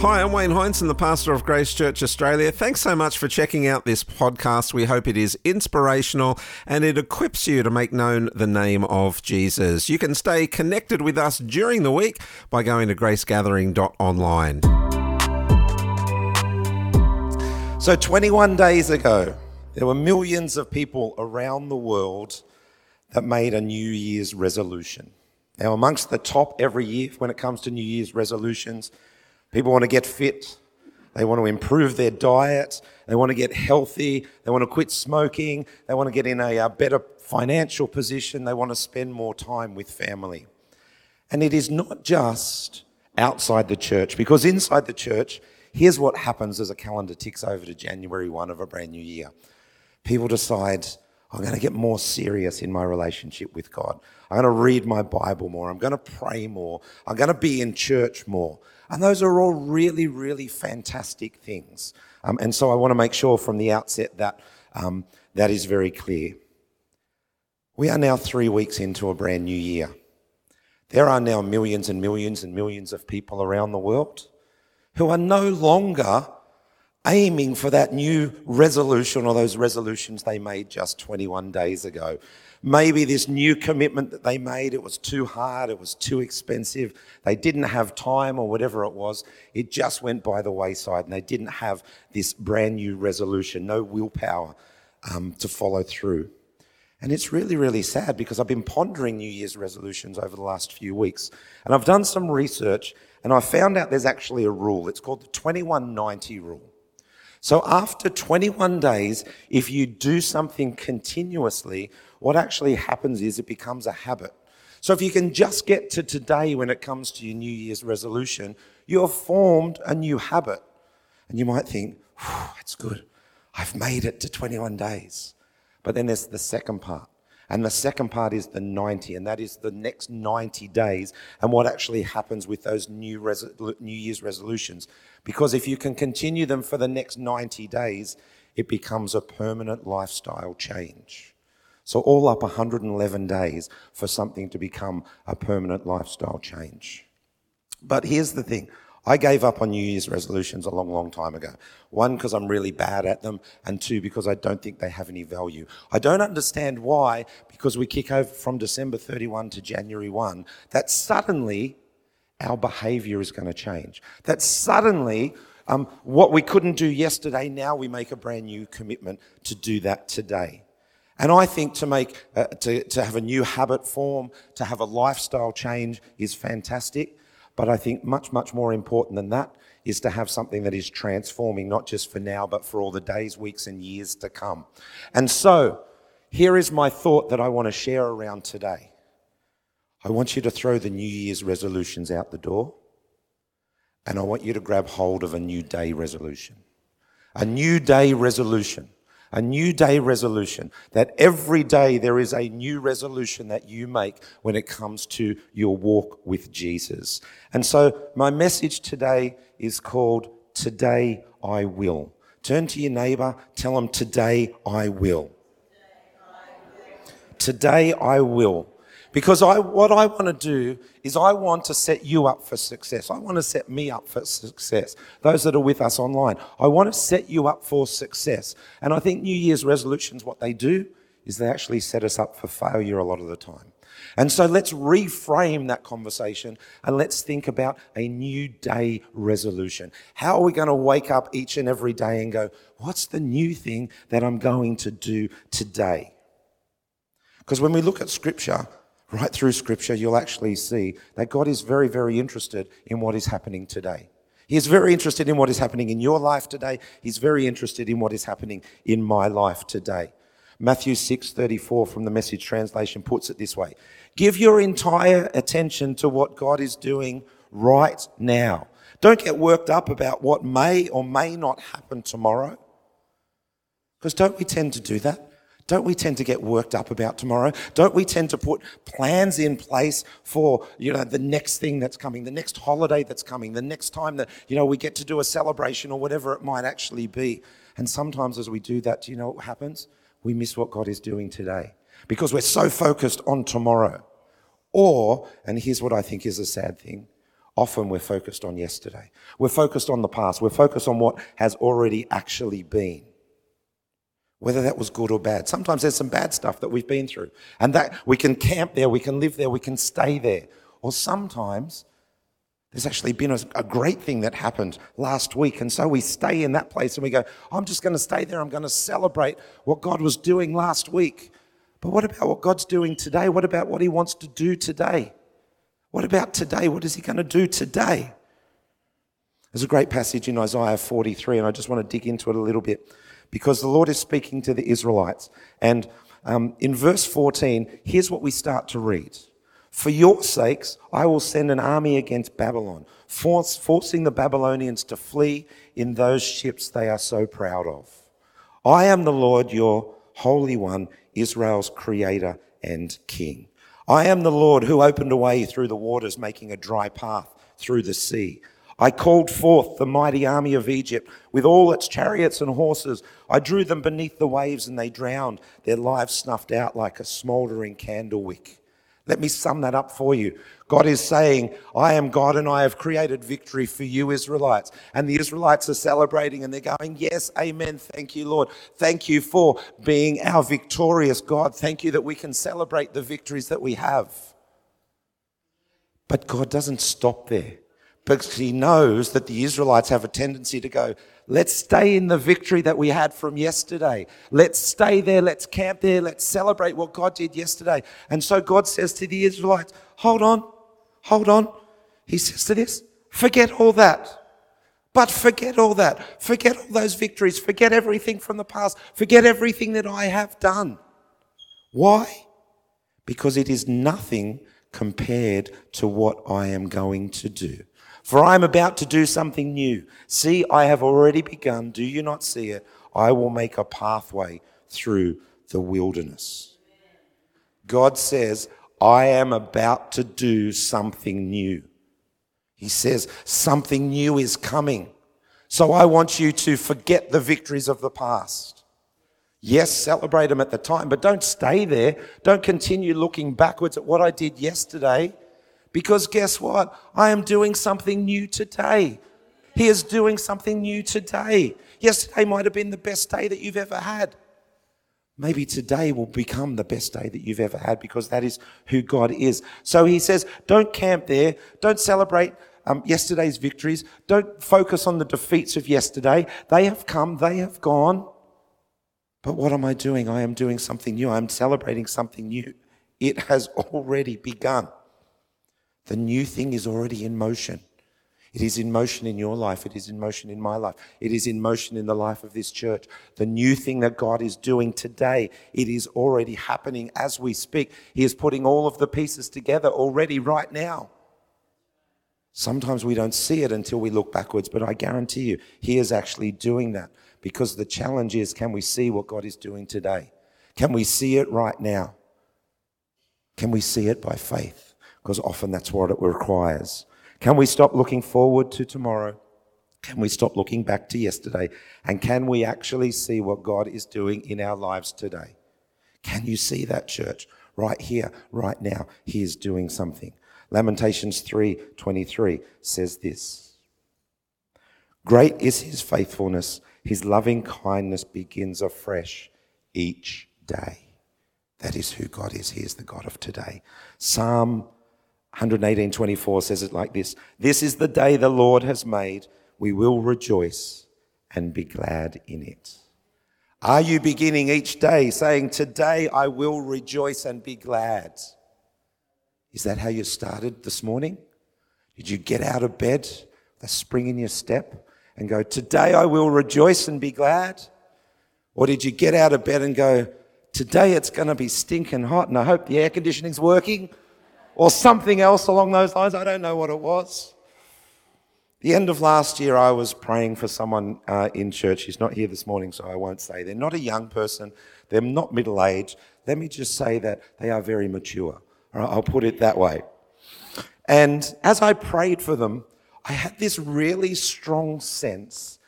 Hi, I'm Wayne Hindson, the pastor of Grace Church Australia. Thanks so much for checking out this podcast. We hope it is inspirational and it equips you to make known the name of Jesus. You can stay connected with us during the week by going to gracegathering.online. So, 21 days ago, there were millions of people around the world that made a New Year's resolution. Now, amongst the top every year when it comes to New Year's resolutions, People want to get fit. They want to improve their diet. They want to get healthy. They want to quit smoking. They want to get in a, a better financial position. They want to spend more time with family. And it is not just outside the church, because inside the church, here's what happens as a calendar ticks over to January 1 of a brand new year. People decide, I'm going to get more serious in my relationship with God. I'm going to read my Bible more. I'm going to pray more. I'm going to be in church more. And those are all really, really fantastic things. Um, and so I want to make sure from the outset that um, that is very clear. We are now three weeks into a brand new year. There are now millions and millions and millions of people around the world who are no longer aiming for that new resolution or those resolutions they made just 21 days ago. Maybe this new commitment that they made, it was too hard, it was too expensive, they didn't have time or whatever it was. It just went by the wayside and they didn't have this brand new resolution, no willpower um, to follow through. And it's really, really sad because I've been pondering New Year's resolutions over the last few weeks. And I've done some research and I found out there's actually a rule. It's called the 2190 rule. So after 21 days, if you do something continuously, what actually happens is it becomes a habit. So if you can just get to today when it comes to your New Year's resolution, you have formed a new habit. And you might think, that's good. I've made it to 21 days. But then there's the second part. And the second part is the 90, and that is the next 90 days and what actually happens with those new, new Year's resolutions. Because if you can continue them for the next 90 days, it becomes a permanent lifestyle change. So, all up 111 days for something to become a permanent lifestyle change. But here's the thing I gave up on New Year's resolutions a long, long time ago. One, because I'm really bad at them, and two, because I don't think they have any value. I don't understand why, because we kick over from December 31 to January 1, that suddenly our behavior is going to change. That suddenly, um, what we couldn't do yesterday, now we make a brand new commitment to do that today. And I think to make, uh, to, to have a new habit form, to have a lifestyle change is fantastic. But I think much, much more important than that is to have something that is transforming, not just for now, but for all the days, weeks, and years to come. And so, here is my thought that I want to share around today. I want you to throw the New Year's resolutions out the door, and I want you to grab hold of a new day resolution. A new day resolution a new day resolution, that every day there is a new resolution that you make when it comes to your walk with Jesus. And so my message today is called Today I Will. Turn to your neighbor, tell them, Today I will. Today I will. Because I, what I want to do is I want to set you up for success. I want to set me up for success. Those that are with us online, I want to set you up for success. And I think New Year's resolutions, what they do is they actually set us up for failure a lot of the time. And so let's reframe that conversation and let's think about a new day resolution. How are we going to wake up each and every day and go, what's the new thing that I'm going to do today? Because when we look at scripture, right through Scripture, you'll actually see that God is very, very interested in what is happening today. He is very interested in what is happening in your life today. He's very interested in what is happening in my life today. Matthew 6:34 from the message translation puts it this way. Give your entire attention to what God is doing right now. Don't get worked up about what may or may not happen tomorrow. Because don't we tend to do that? Don't we tend to get worked up about tomorrow? Don't we tend to put plans in place for, you know, the next thing that's coming, the next holiday that's coming, the next time that, you know, we get to do a celebration or whatever it might actually be. And sometimes as we do that, do you know what happens? We miss what God is doing today because we're so focused on tomorrow. Or, and here's what I think is a sad thing, often we're focused on yesterday. We're focused on the past. We're focused on what has already actually been. Whether that was good or bad. Sometimes there's some bad stuff that we've been through. And that we can camp there, we can live there, we can stay there. Or sometimes there's actually been a, a, great thing that happened last week. And so we stay in that place and we go, I'm just going to stay there. I'm going to celebrate what God was doing last week. But what about what God's doing today? What about what He wants to do today? What about today? What is He going to do today? There's a great passage in Isaiah 43, and I just want to dig into it a little bit because the Lord is speaking to the Israelites. And um, in verse 14, here's what we start to read. For your sakes, I will send an army against Babylon, force, forcing the Babylonians to flee in those ships they are so proud of. I am the Lord, your Holy One, Israel's Creator and King. I am the Lord who opened a way through the waters, making a dry path through the sea. I called forth the mighty army of Egypt with all its chariots and horses. I drew them beneath the waves and they drowned, their lives snuffed out like a smouldering candle wick. Let me sum that up for you. God is saying, I am God and I have created victory for you, Israelites. And the Israelites are celebrating and they're going, Yes, amen. Thank you, Lord. Thank you for being our victorious God. Thank you that we can celebrate the victories that we have. But God doesn't stop there because He knows that the Israelites have a tendency to go, Let's stay in the victory that we had from yesterday. Let's stay there. Let's camp there. Let's celebrate what God did yesterday. And so God says to the Israelites, hold on, hold on. He says to this, forget all that. But forget all that. Forget all those victories. Forget everything from the past. Forget everything that I have done. Why? Because it is nothing compared to what I am going to do. For I am about to do something new. See, I have already begun. Do you not see it? I will make a pathway through the wilderness. God says, I am about to do something new. He says, something new is coming. So I want you to forget the victories of the past. Yes, celebrate them at the time, but don't stay there. Don't continue looking backwards at what I did yesterday because guess what? I am doing something new today. He is doing something new today. Yesterday might have been the best day that you've ever had. Maybe today will become the best day that you've ever had because that is who God is. So he says, don't camp there. Don't celebrate um, yesterday's victories. Don't focus on the defeats of yesterday. They have come, they have gone. But what am I doing? I am doing something new. I'm celebrating something new. It has already begun. The new thing is already in motion. It is in motion in your life. It is in motion in my life. It is in motion in the life of this church. The new thing that God is doing today, it is already happening as we speak. He is putting all of the pieces together already right now. Sometimes we don't see it until we look backwards, but I guarantee you, He is actually doing that because the challenge is can we see what God is doing today? Can we see it right now? Can we see it by faith? Because often that's what it requires. Can we stop looking forward to tomorrow? Can we stop looking back to yesterday? And can we actually see what God is doing in our lives today? Can you see that, church? Right here, right now, He is doing something. Lamentations 3:23 says this. Great is his faithfulness, his loving kindness begins afresh each day. That is who God is. He is the God of today. Psalm 118:24 says it like this This is the day the Lord has made. We will rejoice and be glad in it. Are you beginning each day saying, Today I will rejoice and be glad? Is that how you started this morning? Did you get out of bed, the spring in your step, and go, Today I will rejoice and be glad? Or did you get out of bed and go, Today it's going to be stinking hot and I hope the air conditioning's working? Or something else along those lines. I don't know what it was. The end of last year, I was praying for someone uh, in church. He's not here this morning, so I won't say. They're not a young person, they're not middle aged. Let me just say that they are very mature. I'll put it that way. And as I prayed for them, I had this really strong sense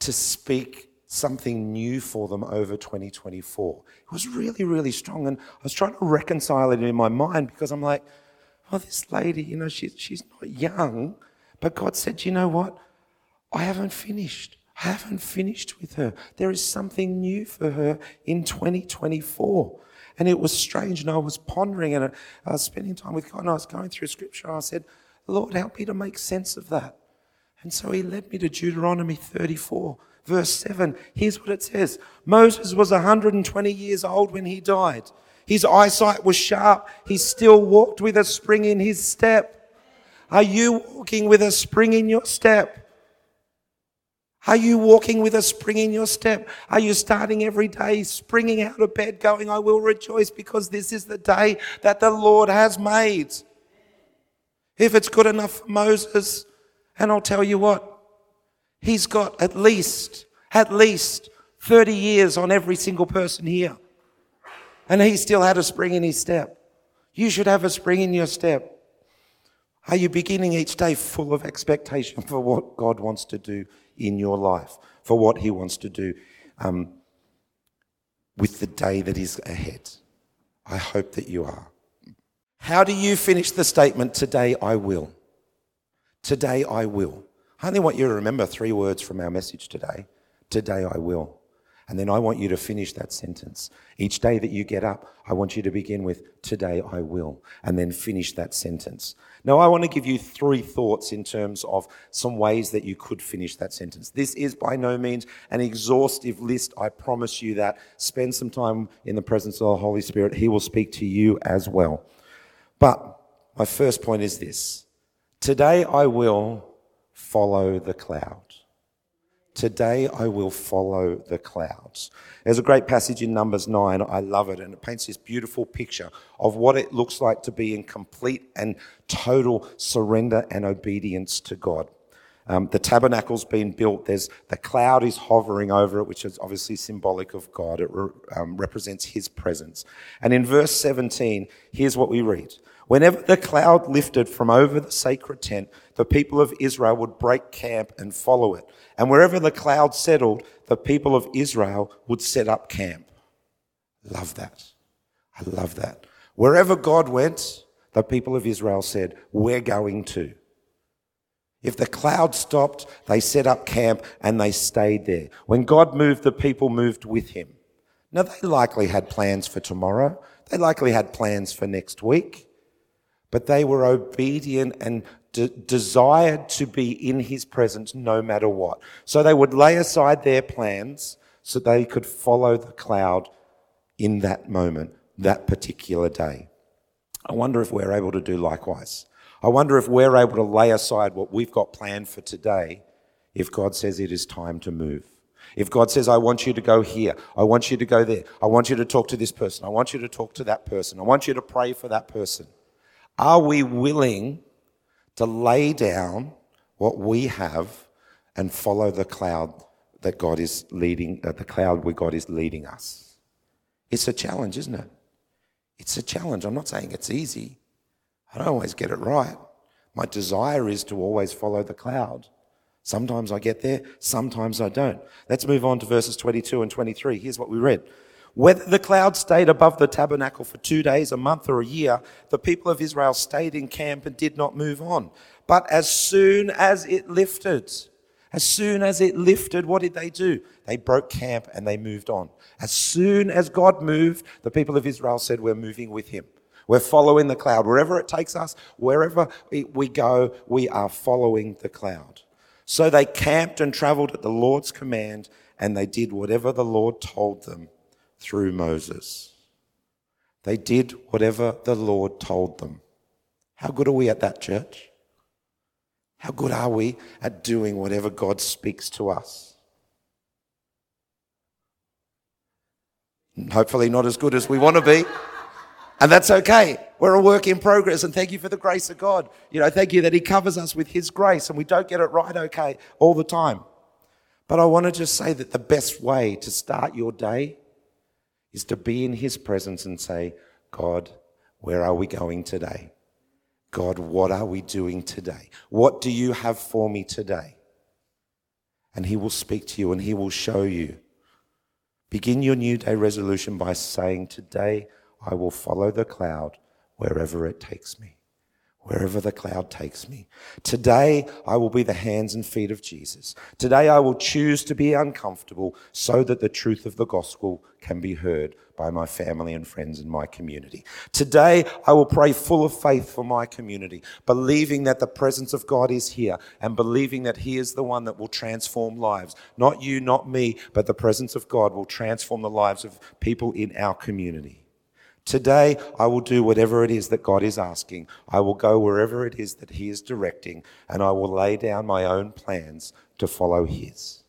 to speak something new for them over 2024. It was really, really strong. And I was trying to reconcile it in my mind because I'm like, well, this lady, you know, she, she's not young. But God said, you know what? I haven't finished. I haven't finished with her. There is something new for her in 2024. And it was strange. And I was pondering and I was spending time with God and I was going through scripture. And I said, Lord, help me to make sense of that. And so he led me to Deuteronomy 34, verse 7. Here's what it says Moses was 120 years old when he died. His eyesight was sharp. He still walked with a spring in his step. Are you walking with a spring in your step? Are you walking with a spring in your step? Are you starting every day springing out of bed going, I will rejoice because this is the day that the Lord has made? If it's good enough for Moses, and I'll tell you what, he's got at least, at least 30 years on every single person here. And he still had a spring in his step. You should have a spring in your step. Are you beginning each day full of expectation for what God wants to do in your life, for what He wants to do um, with the day that is ahead? I hope that you are. How do you finish the statement, Today I will? Today I will. I only want you to remember three words from our message today. Today I will. And then I want you to finish that sentence. Each day that you get up, I want you to begin with, Today I will, and then finish that sentence. Now, I want to give you three thoughts in terms of some ways that you could finish that sentence. This is by no means an exhaustive list. I promise you that. Spend some time in the presence of the Holy Spirit, He will speak to you as well. But my first point is this Today I will follow the cloud. Today I will follow the clouds. There's a great passage in Numbers 9. I love it. And it paints this beautiful picture of what it looks like to be in complete and total surrender and obedience to God. Um, the tabernacle's been built. There's the cloud is hovering over it, which is obviously symbolic of God. It re, um, represents His presence. And in verse 17, here's what we read: Whenever the cloud lifted from over the sacred tent, the people of Israel would break camp and follow it. And wherever the cloud settled, the people of Israel would set up camp. Love that. I love that. Wherever God went, the people of Israel said, We're going to. If the cloud stopped, they set up camp and they stayed there. When God moved, the people moved with him. Now, they likely had plans for tomorrow. They likely had plans for next week. But they were obedient and de- desired to be in his presence no matter what. So they would lay aside their plans so they could follow the cloud in that moment, that particular day. I wonder if we're able to do likewise. I wonder if we're able to lay aside what we've got planned for today if God says it is time to move. If God says, I want you to go here, I want you to go there, I want you to talk to this person, I want you to talk to that person, I want you to pray for that person. Are we willing to lay down what we have and follow the cloud that God is leading, uh, the cloud where God is leading us? It's a challenge, isn't it? It's a challenge. I'm not saying it's easy. I don't always get it right. My desire is to always follow the cloud. Sometimes I get there, sometimes I don't. Let's move on to verses 22 and 23. Here's what we read. Whether the cloud stayed above the tabernacle for two days, a month, or a year, the people of Israel stayed in camp and did not move on. But as soon as it lifted, as soon as it lifted, what did they do? They broke camp and they moved on. As soon as God moved, the people of Israel said, We're moving with him. We're following the cloud. Wherever it takes us, wherever we go, we are following the cloud. So they camped and traveled at the Lord's command, and they did whatever the Lord told them through Moses. They did whatever the Lord told them. How good are we at that, church? How good are we at doing whatever God speaks to us? Hopefully, not as good as we want to be. And that's okay. We're a work in progress. And thank you for the grace of God. You know, thank you that He covers us with His grace and we don't get it right okay all the time. But I want to just say that the best way to start your day is to be in His presence and say, God, where are we going today? God, what are we doing today? What do you have for me today? And He will speak to you and He will show you. Begin your new day resolution by saying, Today I will follow the cloud wherever it takes me. Wherever the cloud takes me. Today, I will be the hands and feet of Jesus. Today, I will choose to be uncomfortable so that the truth of the gospel can be heard by my family and friends in my community. Today, I will pray full of faith for my community, believing that the presence of God is here and believing that He is the one that will transform lives. Not you, not me, but the presence of God will transform the lives of people in our community. Today, I will do whatever it is that God is asking. I will go wherever it is that He is directing, and I will lay down my own plans to follow His.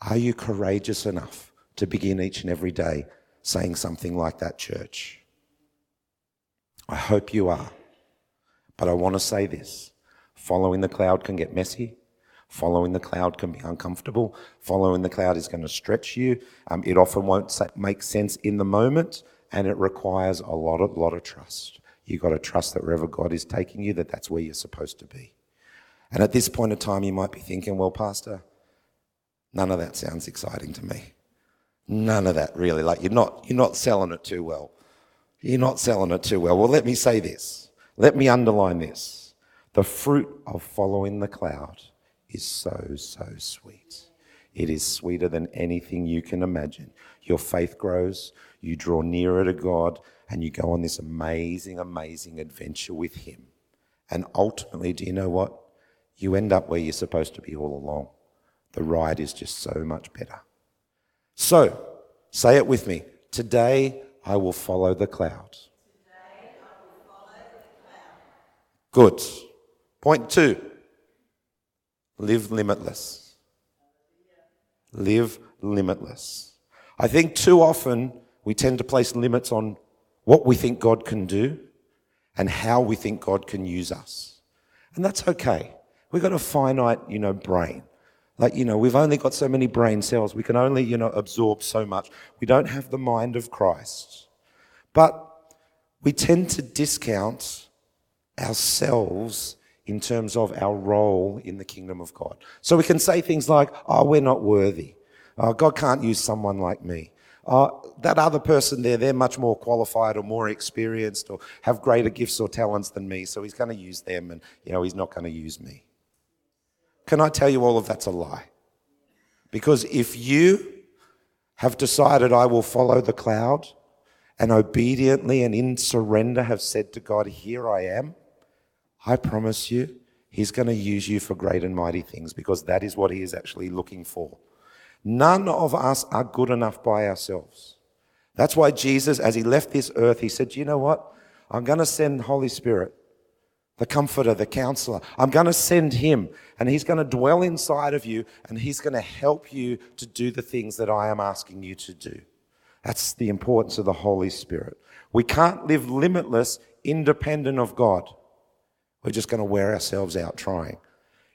Are you courageous enough to begin each and every day saying something like that, church? I hope you are. But I want to say this following the cloud can get messy. Following the cloud can be uncomfortable. Following the cloud is going to stretch you. Um, it often won't make sense in the moment and it requires a lot of lot of trust. You've got to trust that wherever God is taking you, that that's where you're supposed to be. And at this point of time, you might be thinking, well, Pastor, none of that sounds exciting to me. None of that really. Like you're not you're not selling it too well. You're not selling it too well. Well, let me say this. Let me underline this. The fruit of following the cloud is so, so sweet. It is sweeter than anything you can imagine. Your faith grows, you draw nearer to God, and you go on this amazing, amazing adventure with Him. And ultimately, do you know what? You end up where you're supposed to be all along. The ride is just so much better. So, say it with me. Today I will follow the cloud. Good. Point two live limitless. Live limitless. I think too often we tend to place limits on what we think God can do and how we think God can use us. And that's okay. We've got a finite, you know, brain. Like, you know, we've only got so many brain cells. We can only, you know, absorb so much. We don't have the mind of Christ. But we tend to discount ourselves in terms of our role in the kingdom of God. So we can say things like, oh, we're not worthy. Oh, God can't use someone like me. Uh, that other person there, they're much more qualified or more experienced or have greater gifts or talents than me, so he's going to use them and, you know, he's not going to use me. Can I tell you all of that's a lie? Because if you have decided I will follow the cloud and obediently and in surrender have said to God, Here I am, I promise you, He's going to use you for great and mighty things because that is what He is actually looking for. None of us are good enough by ourselves. That's why Jesus, as he left this earth, he said, You know what? I'm going to send Holy Spirit, the comforter, the counselor. I'm going to send him, and he's going to dwell inside of you, and he's going to help you to do the things that I am asking you to do. That's the importance of the Holy Spirit. We can't live limitless, independent of God. We're just going to wear ourselves out trying.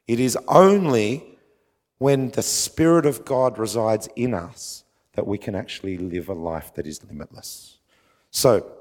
It is only when the Spirit of God resides in us that we can actually live a life that is limitless. So,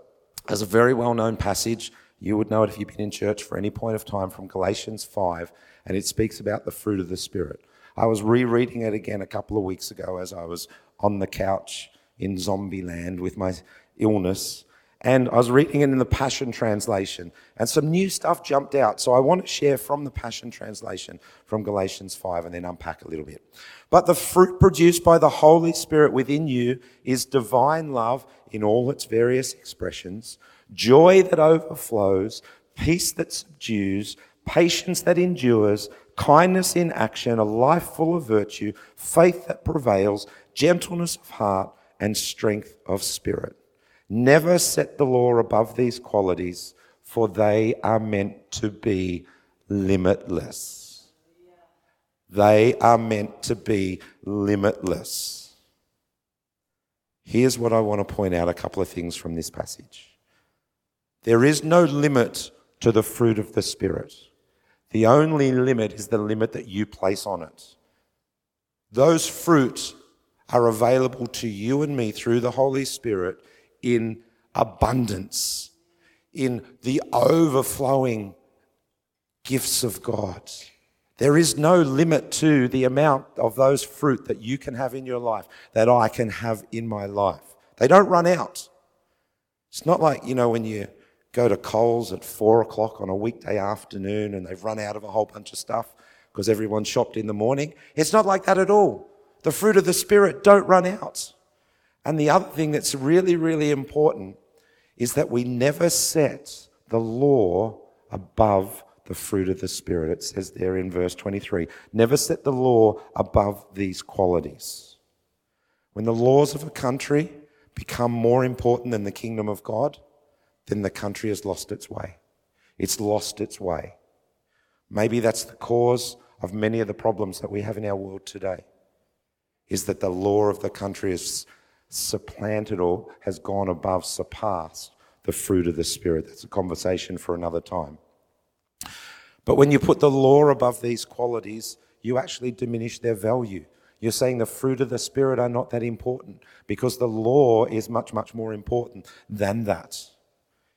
as a very well known passage, you would know it if you've been in church for any point of time from Galatians 5, and it speaks about the fruit of the Spirit. I was rereading it again a couple of weeks ago as I was on the couch in zombie land with my illness, and I was reading it in the Passion Translation, and some new stuff jumped out. So I want to share from the Passion Translation from Galatians 5 and then unpack a little bit. But the fruit produced by the Holy Spirit within you is divine love in all its various expressions, joy that overflows, peace that subdues, patience that endures, kindness in action, a life full of virtue, faith that prevails, gentleness of heart, and strength of spirit. Never set the law above these qualities, for they are meant to be limitless. They are meant to be limitless. Here's what I want to point out a couple of things from this passage. There is no limit to the fruit of the Spirit. The only limit is the limit that you place on it. Those fruits are available to you and me through the Holy Spirit in abundance, in the overflowing gifts of God. There is no limit to the amount of those fruit that you can have in your life, that I can have in my life. They don't run out. It's not like, you know, when you go to Coles at four o'clock on a weekday afternoon and they've run out of a whole bunch of stuff because everyone shopped in the morning. It's not like that at all. The fruit of the Spirit don't run out. And the other thing that's really, really important is that we never set the law above the fruit of the Spirit. It says there in verse 23 never set the law above these qualities. When the laws of a country become more important than the kingdom of God, then the country has lost its way. It's lost its way. Maybe that's the cause of many of the problems that we have in our world today, is that the law of the country has supplanted or has gone above, surpassed the fruit of the Spirit. That's a conversation for another time. But when you put the law above these qualities, you actually diminish their value. You're saying the fruit of the Spirit are not that important because the law is much, much more important than that.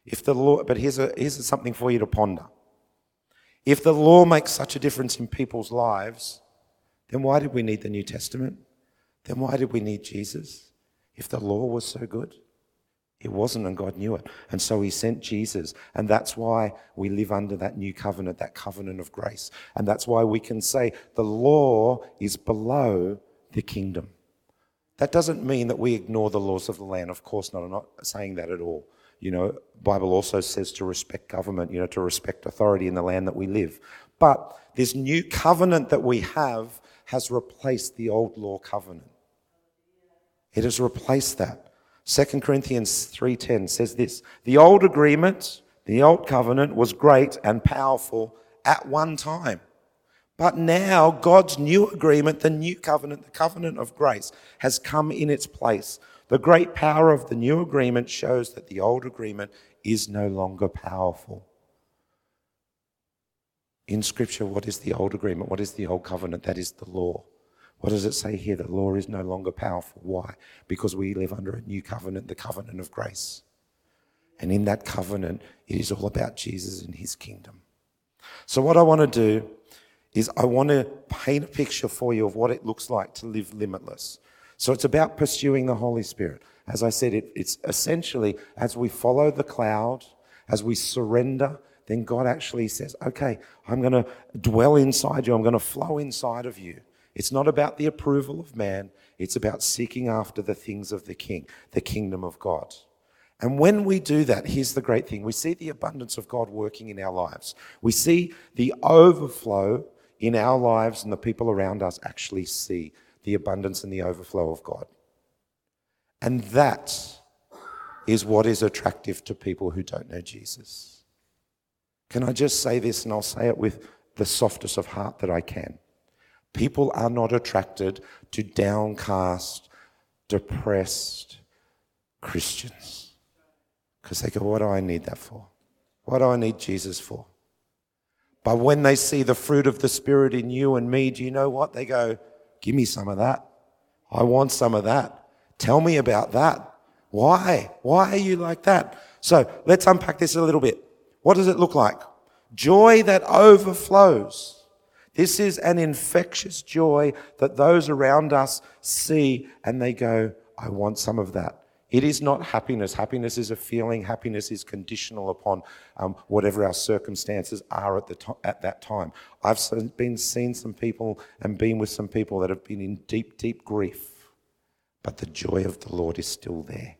If the law, but here's, a, here's something for you to ponder. If the law makes such a difference in people's lives, then why did we need the New Testament? Then why did we need Jesus? If the law was so good, it wasn't, and God knew it. And so He sent Jesus. And that's why we live under that new covenant, that covenant of grace. And that's why we can say the law is below the kingdom. That doesn't mean that we ignore the laws of the land. Of course not. I'm not saying that at all. You know, Bible also says to respect government, you know, to respect authority in the land that we live. But this new covenant that we have has replaced the old law covenant. It has replaced that. 2 Corinthians 3:10 says this, "The old agreement, the old covenant was great and powerful at one time. But now God's new agreement, the new covenant, the covenant of grace has come in its place the great power of the new agreement shows that the old agreement is no longer powerful. In Scripture, what is the old agreement? What is the old covenant? That is the law. What does it say here? The law is no longer powerful. Why? Because we live under a new covenant, the covenant of grace. And in that covenant, it is all about Jesus and his kingdom. So, what I want to do is, I want to paint a picture for you of what it looks like to live limitless. So it's about pursuing the Holy Spirit. As I said, it, it's essentially as we follow the cloud, as we surrender, then God actually says, okay, I'm going to dwell inside you, I'm going to flow inside of you. It's not about the approval of man, it's about seeking after the things of the King, the kingdom of God. And when we do that, here's the great thing we see the abundance of God working in our lives. We see the overflow in our lives, and the people around us actually see the abundance and the overflow of God. And that is what is attractive to people who don't know Jesus. Can I just say this, and I'll say it with the softest of heart that I can? People are not attracted to downcast, depressed Christians because they go, What do I need that for? What do I need Jesus for? But when they see the fruit of the Spirit in you and me, do you know what? They go, Give me some of that. I want some of that. Tell me about that. Why? Why are you like that? So let's unpack this a little bit. What does it look like? Joy that overflows. This is an infectious joy that those around us see and they go, I want some of that. It is not happiness. Happiness is a feeling. Happiness is conditional upon um, whatever our circumstances are at, the to- at that time. I've been seen some people and been with some people that have been in deep, deep grief, but the joy of the Lord is still there.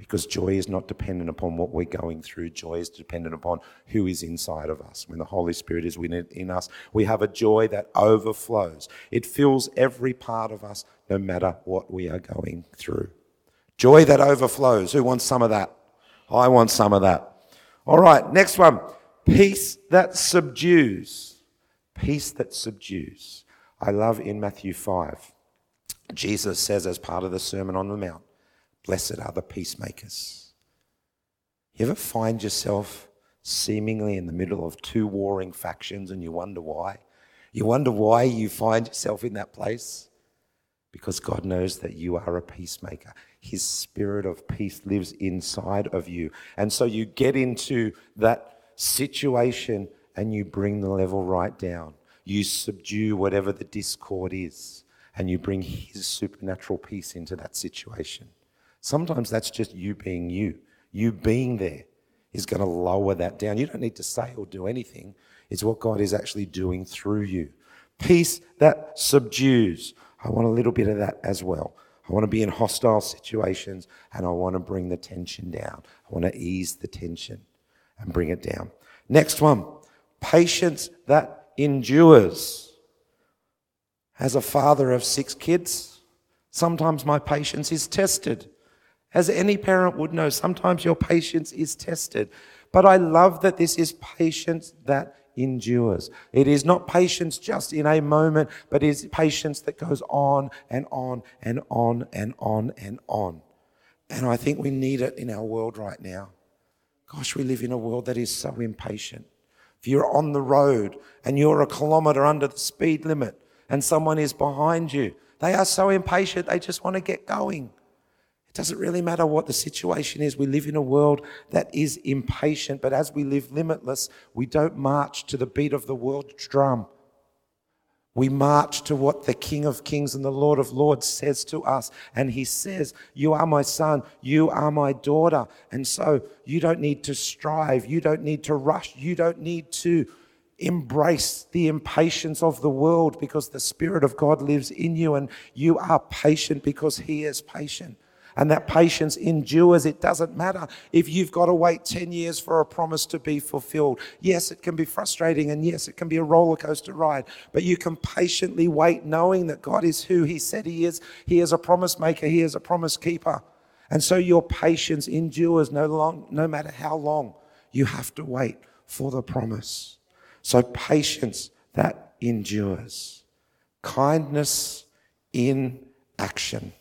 Because joy is not dependent upon what we're going through. Joy is dependent upon who is inside of us. When the Holy Spirit is within us, we have a joy that overflows. It fills every part of us, no matter what we are going through. Joy that overflows. Who wants some of that? I want some of that. All right, next one. Peace that subdues. Peace that subdues. I love in Matthew 5, Jesus says, as part of the Sermon on the Mount, Blessed are the peacemakers. You ever find yourself seemingly in the middle of two warring factions and you wonder why? You wonder why you find yourself in that place? Because God knows that you are a peacemaker. His spirit of peace lives inside of you. And so you get into that situation and you bring the level right down. You subdue whatever the discord is and you bring His supernatural peace into that situation. Sometimes that's just you being you, you being there. is going to lower that down. You don't need to say or do anything, it's what God is actually doing through you. Peace that subdues. I want a little bit of that as well. I want to be in hostile situations and I want to bring the tension down. I want to ease the tension and bring it down. Next one patience that endures. As a father of six kids, sometimes my patience is tested. As any parent would know, sometimes your patience is tested. But I love that this is patience that endures. It is not patience just in a moment, but is patience that goes on and on and on and on and on. And I think we need it in our world right now. Gosh, we live in a world that is so impatient. If you're on the road and you're a kilometre under the speed limit and someone is behind you, they are so impatient, they just want to get going. It doesn't really matter what the situation is. We live in a world that is impatient, but as we live limitless, we don't march to the beat of the world's drum. We march to what the King of Kings and the Lord of Lords says to us. And he says, You are my son, you are my daughter. And so you don't need to strive, you don't need to rush, you don't need to embrace the impatience of the world because the Spirit of God lives in you and you are patient because he is patient and that patience endures. It doesn't matter if you've got to wait 10 years for a promise to be fulfilled. Yes, it can be frustrating, and yes, it can be a roller coaster ride, but you can patiently wait knowing that God is who He said He is. He is a promise maker, He is a promise keeper. And so your patience endures no, long, no matter how long you have to wait for the promise. So patience that endures. Kindness in action.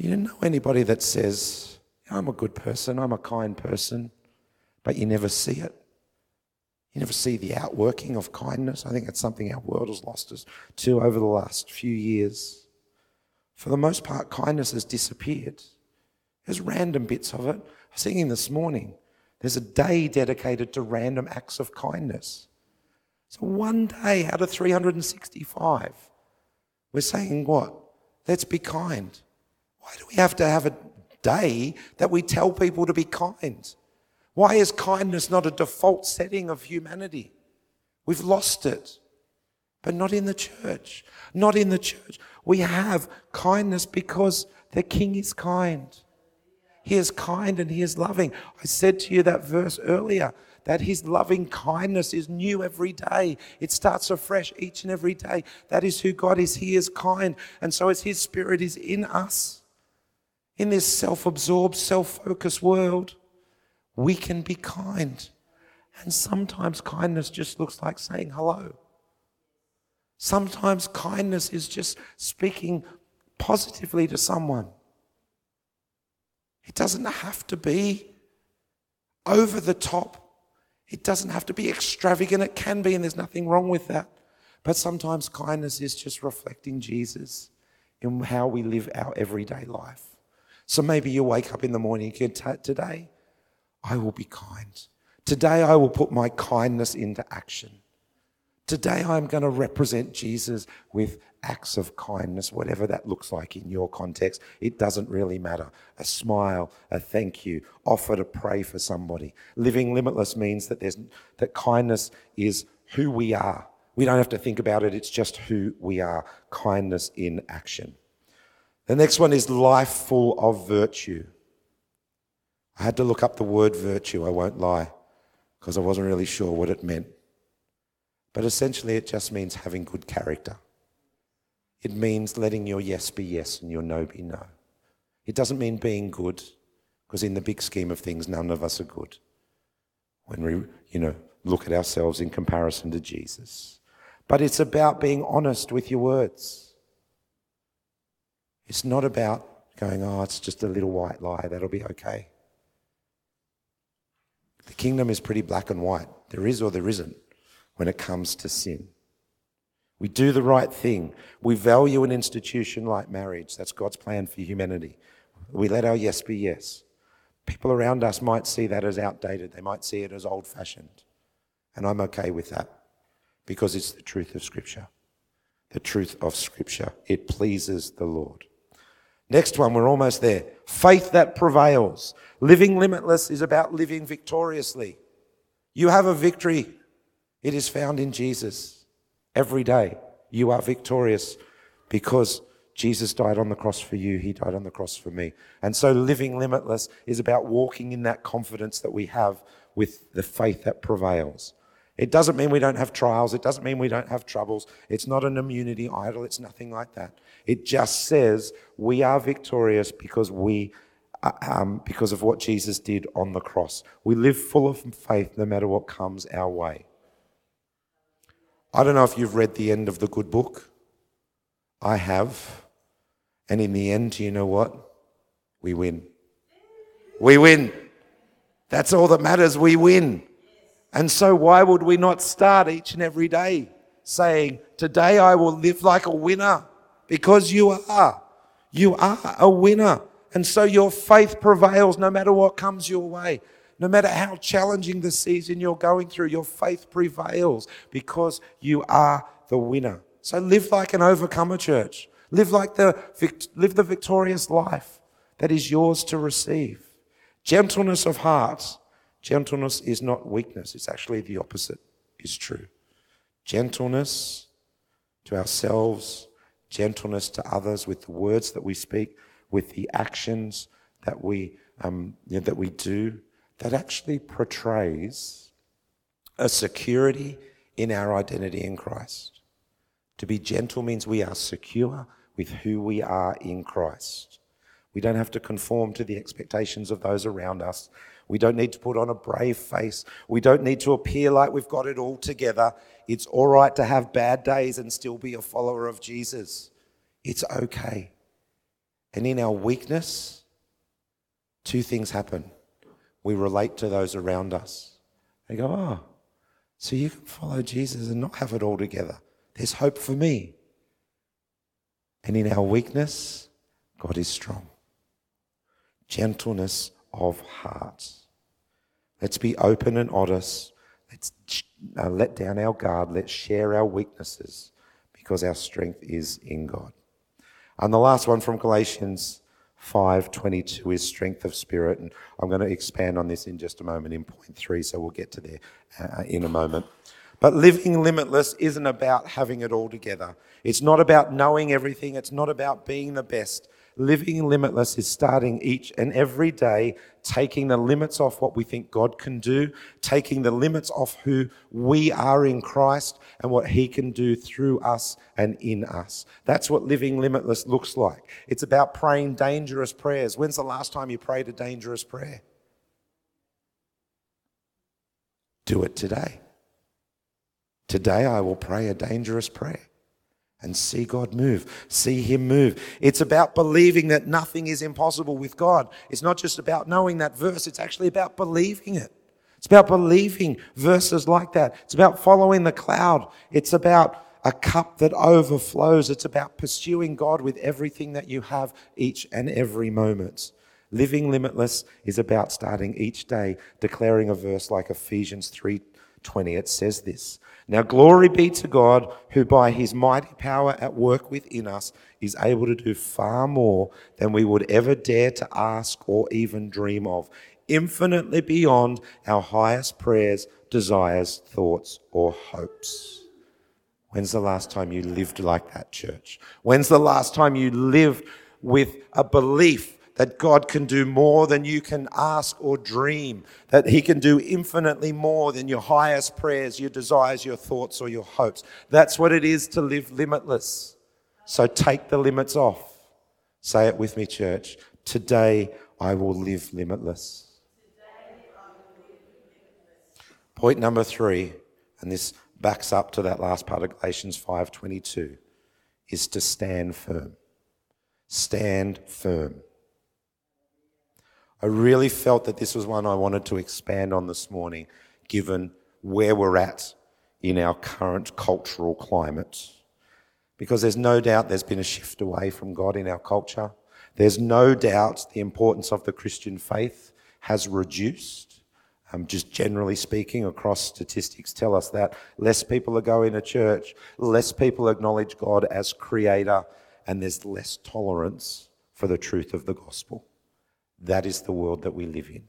You don't know anybody that says, I'm a good person, I'm a kind person, but you never see it. You never see the outworking of kindness. I think that's something our world has lost us to over the last few years. For the most part, kindness has disappeared. There's random bits of it. I was thinking this morning, there's a day dedicated to random acts of kindness. So one day out of 365, we're saying what? Let's be kind. Why do we have to have a day that we tell people to be kind? Why is kindness not a default setting of humanity? We've lost it. But not in the church. Not in the church. We have kindness because the King is kind. He is kind and He is loving. I said to you that verse earlier that His loving kindness is new every day. It starts afresh each and every day. That is who God is. He is kind. And so, as His Spirit is in us, in this self absorbed, self focused world, we can be kind. And sometimes kindness just looks like saying hello. Sometimes kindness is just speaking positively to someone. It doesn't have to be over the top. It doesn't have to be extravagant. It can be, and there's nothing wrong with that. But sometimes kindness is just reflecting Jesus in how we live our everyday life. So maybe you wake up in the morning and today, I will be kind. Today, I will put my kindness into action. Today, I'm going to represent Jesus with acts of kindness, whatever that looks like in your context. It doesn't really matter. A smile, a thank you, offer to pray for somebody. Living limitless means that, there's, that kindness is who we are. We don't have to think about it, it's just who we are. Kindness in action. The next one is life full of virtue. I had to look up the word virtue, I won't lie, because I wasn't really sure what it meant. But essentially, it just means having good character. It means letting your yes be yes and your no be no. It doesn't mean being good, because in the big scheme of things, none of us are good. When we, you know, look at ourselves in comparison to Jesus. But it's about being honest with your words. It's not about going, oh, it's just a little white lie, that'll be okay. The kingdom is pretty black and white. There is or there isn't when it comes to sin. We do the right thing. We value an institution like marriage. That's God's plan for humanity. We let our yes be yes. People around us might see that as outdated, they might see it as old fashioned. And I'm okay with that because it's the truth of Scripture. The truth of Scripture. It pleases the Lord. Next one, we're almost there. Faith that prevails. Living limitless is about living victoriously. You have a victory, it is found in Jesus. Every day, you are victorious because Jesus died on the cross for you, He died on the cross for me. And so, living limitless is about walking in that confidence that we have with the faith that prevails. It doesn't mean we don't have trials. It doesn't mean we don't have troubles. It's not an immunity idol. It's nothing like that. It just says we are victorious because we, uh, um, because of what Jesus did on the cross. We live full of faith no matter what comes our way. I don't know if you've read the end of the good book. I have. And in the end, you know what? We win. We win. That's all that matters. We win. And so, why would we not start each and every day saying, Today I will live like a winner? Because you are. You are a winner. And so, your faith prevails no matter what comes your way. No matter how challenging the season you're going through, your faith prevails because you are the winner. So, live like an overcomer, church. Live like the, live the victorious life that is yours to receive. Gentleness of heart Gentleness is not weakness, it's actually the opposite is true. Gentleness to ourselves, gentleness to others with the words that we speak, with the actions that we, um, you know, that we do, that actually portrays a security in our identity in Christ. To be gentle means we are secure with who we are in Christ. We don't have to conform to the expectations of those around us. We don't need to put on a brave face. We don't need to appear like we've got it all together. It's all right to have bad days and still be a follower of Jesus. It's okay. And in our weakness, two things happen. We relate to those around us. They go, Oh, so you can follow Jesus and not have it all together. There's hope for me. And in our weakness, God is strong. Gentleness of heart. Let's be open and honest. Let's uh, let down our guard. Let's share our weaknesses because our strength is in God. And the last one from Galatians 5:22 is strength of spirit and I'm going to expand on this in just a moment in point 3 so we'll get to there uh, in a moment. But living limitless isn't about having it all together. It's not about knowing everything. It's not about being the best. Living limitless is starting each and every day, taking the limits off what we think God can do, taking the limits off who we are in Christ and what He can do through us and in us. That's what living limitless looks like. It's about praying dangerous prayers. When's the last time you prayed a dangerous prayer? Do it today. Today I will pray a dangerous prayer and see God move, see Him move. It's about believing that nothing is impossible with God. It's not just about knowing that verse, it's actually about believing it. It's about believing verses like that. It's about following the cloud. It's about a cup that overflows. It's about pursuing God with everything that you have each and every moment. Living limitless is about starting each day declaring a verse like Ephesians 3:20. It says this, now, glory be to God, who by his mighty power at work within us is able to do far more than we would ever dare to ask or even dream of, infinitely beyond our highest prayers, desires, thoughts, or hopes. When's the last time you lived like that, church? When's the last time you lived with a belief that God can do more than you can ask or dream, that He can do infinitely more than your highest prayers, your desires, your thoughts, or your hopes. That's what it is to live limitless. So take the limits off. Say it with me, church. Today I will live limitless. Point number three, and this backs up to that last part of Galatians 5:22, is to stand firm. Stand firm. I really felt that this was one I wanted to expand on this morning, given where we're at in our current cultural climate. Because there's no doubt there's been a shift away from God in our culture. There's no doubt the importance of the Christian faith has reduced. Um, just generally speaking, across statistics tell us that less people are going to church, less people acknowledge God as creator, and there's less tolerance for the truth of the gospel. That is the world that we live in.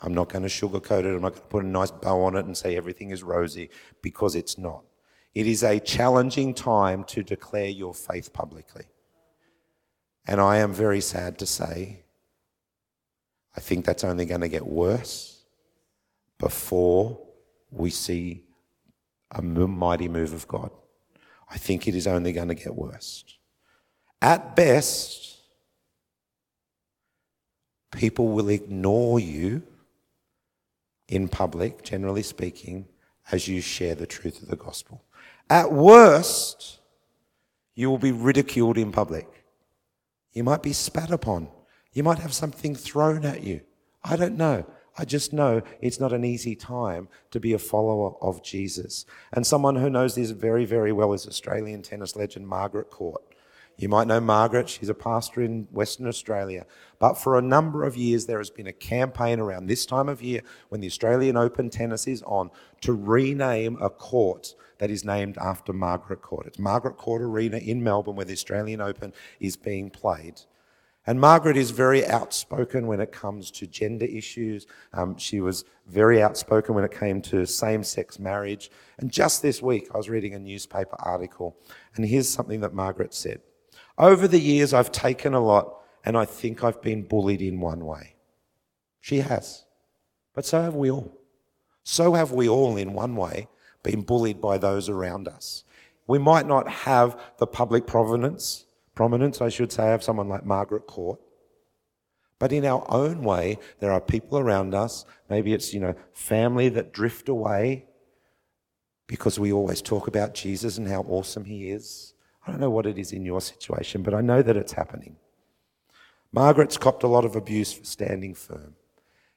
I'm not going to sugarcoat it. I'm not going to put a nice bow on it and say everything is rosy because it's not. It is a challenging time to declare your faith publicly. And I am very sad to say, I think that's only going to get worse before we see a mighty move of God. I think it is only going to get worse. At best, people will ignore you in public, generally speaking, as you share the truth of the gospel. At worst, you will be ridiculed in public. You might be spat upon. You might have something thrown at you. I don't know. I just know it's not an easy time to be a follower of Jesus. And someone who knows this very, very well is Australian tennis legend Margaret Court. You might know Margaret, she's a pastor in Western Australia. But for a number of years, there has been a campaign around this time of year when the Australian Open tennis is on to rename a court that is named after Margaret Court. It's Margaret Court Arena in Melbourne where the Australian Open is being played. And Margaret is very outspoken when it comes to gender issues. Um, she was very outspoken when it came to same sex marriage. And just this week, I was reading a newspaper article, and here's something that Margaret said Over the years, I've taken a lot, and I think I've been bullied in one way. She has. But so have we all. So have we all, in one way, been bullied by those around us. We might not have the public provenance prominence, I should say, of someone like Margaret Court. But in our own way, there are people around us. Maybe it's, you know, family that drift away because we always talk about Jesus and how awesome he is. I don't know what it is in your situation, but I know that it's happening. Margaret's copped a lot of abuse for standing firm.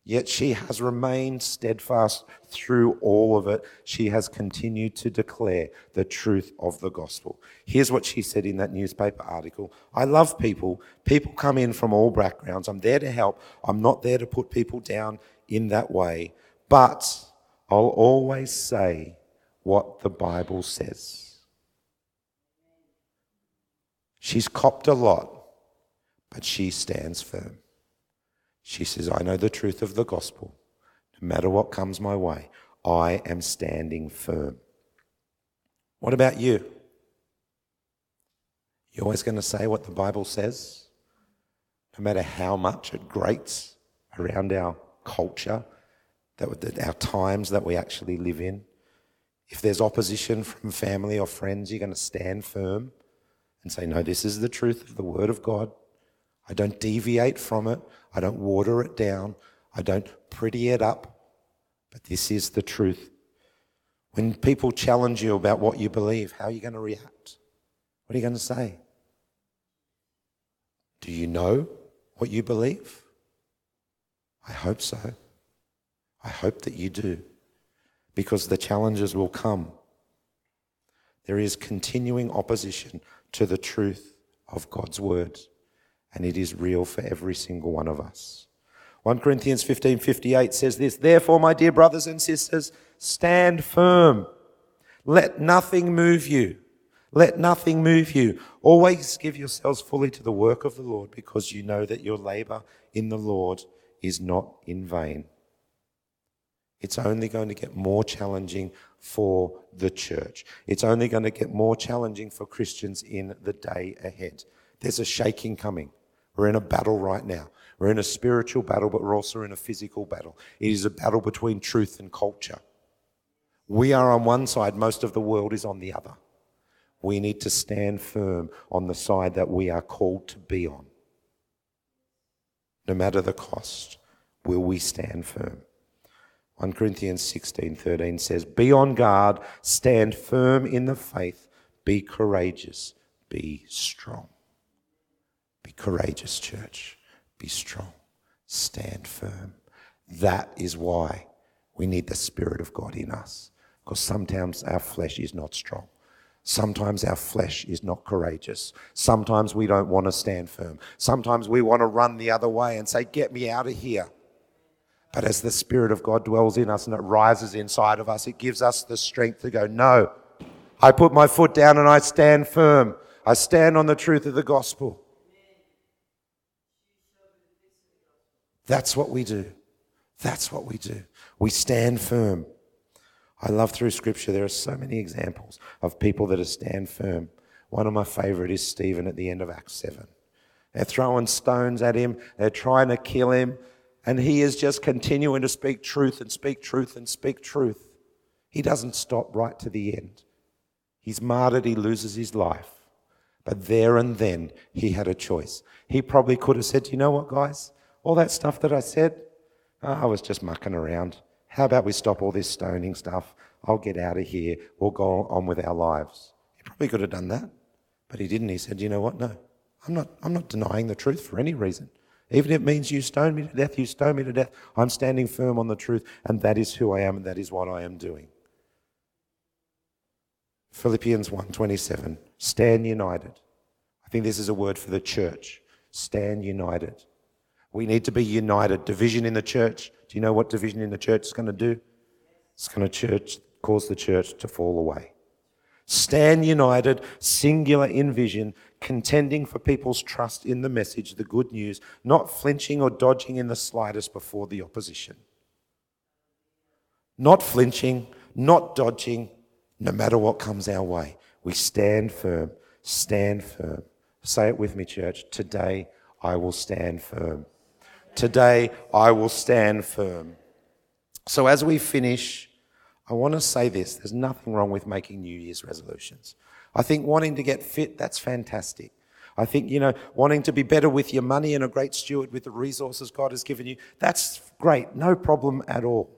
Yet she has remained steadfast through all of it. She has continued to declare the truth of the gospel. Here's what she said in that newspaper article I love people. People come in from all backgrounds. I'm there to help. I'm not there to put people down in that way. But I'll always say what the Bible says. She's copped a lot, but she stands firm. She says, I know the truth of the gospel. No matter what comes my way, I am standing firm. What about you? You're always going to say what the Bible says? No matter how much it grates around our culture, that our times that we actually live in. If there's opposition from family or friends, you're going to stand firm and say, No, this is the truth of the Word of God. I don't deviate from it. I don't water it down. I don't pretty it up. But this is the truth. When people challenge you about what you believe, how are you going to react? What are you going to say? Do you know what you believe? I hope so. I hope that you do. Because the challenges will come. There is continuing opposition to the truth of God's word and it is real for every single one of us. 1 Corinthians 15:58 says this, "Therefore, my dear brothers and sisters, stand firm. Let nothing move you. Let nothing move you. Always give yourselves fully to the work of the Lord because you know that your labor in the Lord is not in vain." It's only going to get more challenging for the church. It's only going to get more challenging for Christians in the day ahead. There's a shaking coming. We're in a battle right now. We're in a spiritual battle, but we're also in a physical battle. It is a battle between truth and culture. We are on one side, most of the world is on the other. We need to stand firm on the side that we are called to be on. No matter the cost, will we stand firm? 1 Corinthians 16 13 says, Be on guard, stand firm in the faith, be courageous, be strong. Be courageous, church. Be strong. Stand firm. That is why we need the Spirit of God in us. Because sometimes our flesh is not strong. Sometimes our flesh is not courageous. Sometimes we don't want to stand firm. Sometimes we want to run the other way and say, Get me out of here. But as the Spirit of God dwells in us and it rises inside of us, it gives us the strength to go, No, I put my foot down and I stand firm. I stand on the truth of the gospel. That's what we do. That's what we do. We stand firm. I love through scripture, there are so many examples of people that are stand firm. One of my favorite is Stephen at the end of Acts 7. They're throwing stones at him, they're trying to kill him, and he is just continuing to speak truth and speak truth and speak truth. He doesn't stop right to the end. He's martyred, he loses his life. But there and then, he had a choice. He probably could have said, You know what, guys? All that stuff that I said, ah, I was just mucking around. How about we stop all this stoning stuff? I'll get out of here. We'll go on with our lives. He probably could have done that, but he didn't. He said, You know what? No, I'm not, I'm not denying the truth for any reason. Even if it means you stone me to death, you stone me to death. I'm standing firm on the truth, and that is who I am, and that is what I am doing. Philippians 1:27. Stand united. I think this is a word for the church. Stand united. We need to be united. Division in the church. Do you know what division in the church is going to do? It's going to church, cause the church to fall away. Stand united, singular in vision, contending for people's trust in the message, the good news, not flinching or dodging in the slightest before the opposition. Not flinching, not dodging, no matter what comes our way. We stand firm, stand firm. Say it with me, church. Today I will stand firm. Today I will stand firm. So as we finish, I want to say this there's nothing wrong with making New Year's resolutions. I think wanting to get fit, that's fantastic. I think, you know, wanting to be better with your money and a great steward with the resources God has given you, that's great. No problem at all.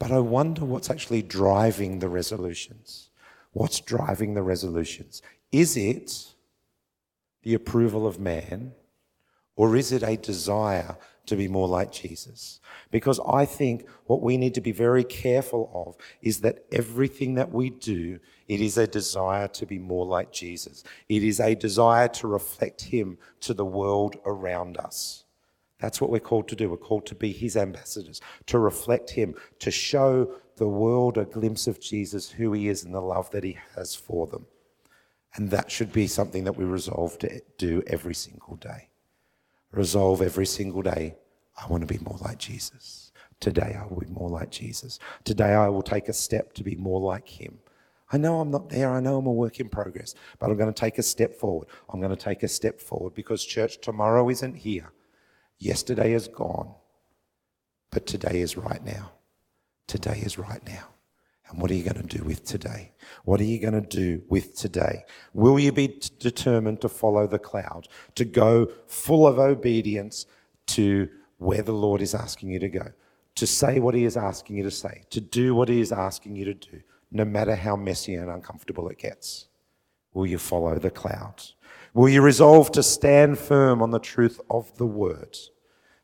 But I wonder what's actually driving the resolutions. What's driving the resolutions? Is it the approval of man or is it a desire to be more like Jesus? Because I think what we need to be very careful of is that everything that we do, it is a desire to be more like Jesus. It is a desire to reflect Him to the world around us. That's what we're called to do. We're called to be His ambassadors, to reflect Him, to show the world a glimpse of Jesus, who He is, and the love that He has for them. And that should be something that we resolve to do every single day. Resolve every single day I want to be more like Jesus. Today I will be more like Jesus. Today I will take a step to be more like Him. I know I'm not there. I know I'm a work in progress, but I'm going to take a step forward. I'm going to take a step forward because, church, tomorrow isn't here. Yesterday is gone, but today is right now. Today is right now. And what are you going to do with today? What are you going to do with today? Will you be t- determined to follow the cloud, to go full of obedience to where the Lord is asking you to go, to say what He is asking you to say, to do what He is asking you to do, no matter how messy and uncomfortable it gets? Will you follow the cloud? Will you resolve to stand firm on the truth of the word,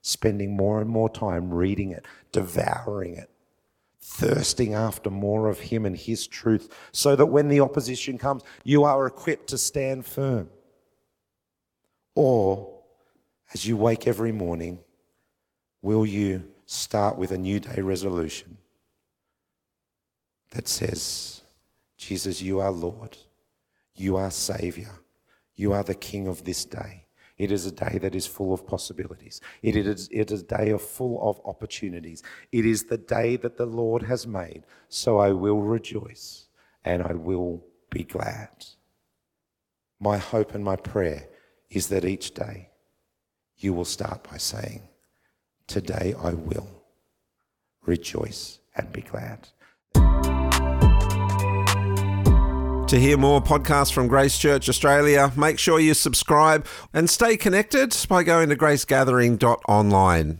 spending more and more time reading it, devouring it, thirsting after more of Him and His truth, so that when the opposition comes, you are equipped to stand firm? Or, as you wake every morning, will you start with a new day resolution that says, Jesus, you are Lord, you are Savior, you are the King of this day. It is a day that is full of possibilities. It is, it is a day of full of opportunities. It is the day that the Lord has made. So I will rejoice and I will be glad. My hope and my prayer is that each day you will start by saying, Today I will rejoice and be glad. To hear more podcasts from Grace Church Australia, make sure you subscribe and stay connected by going to gracegathering.online.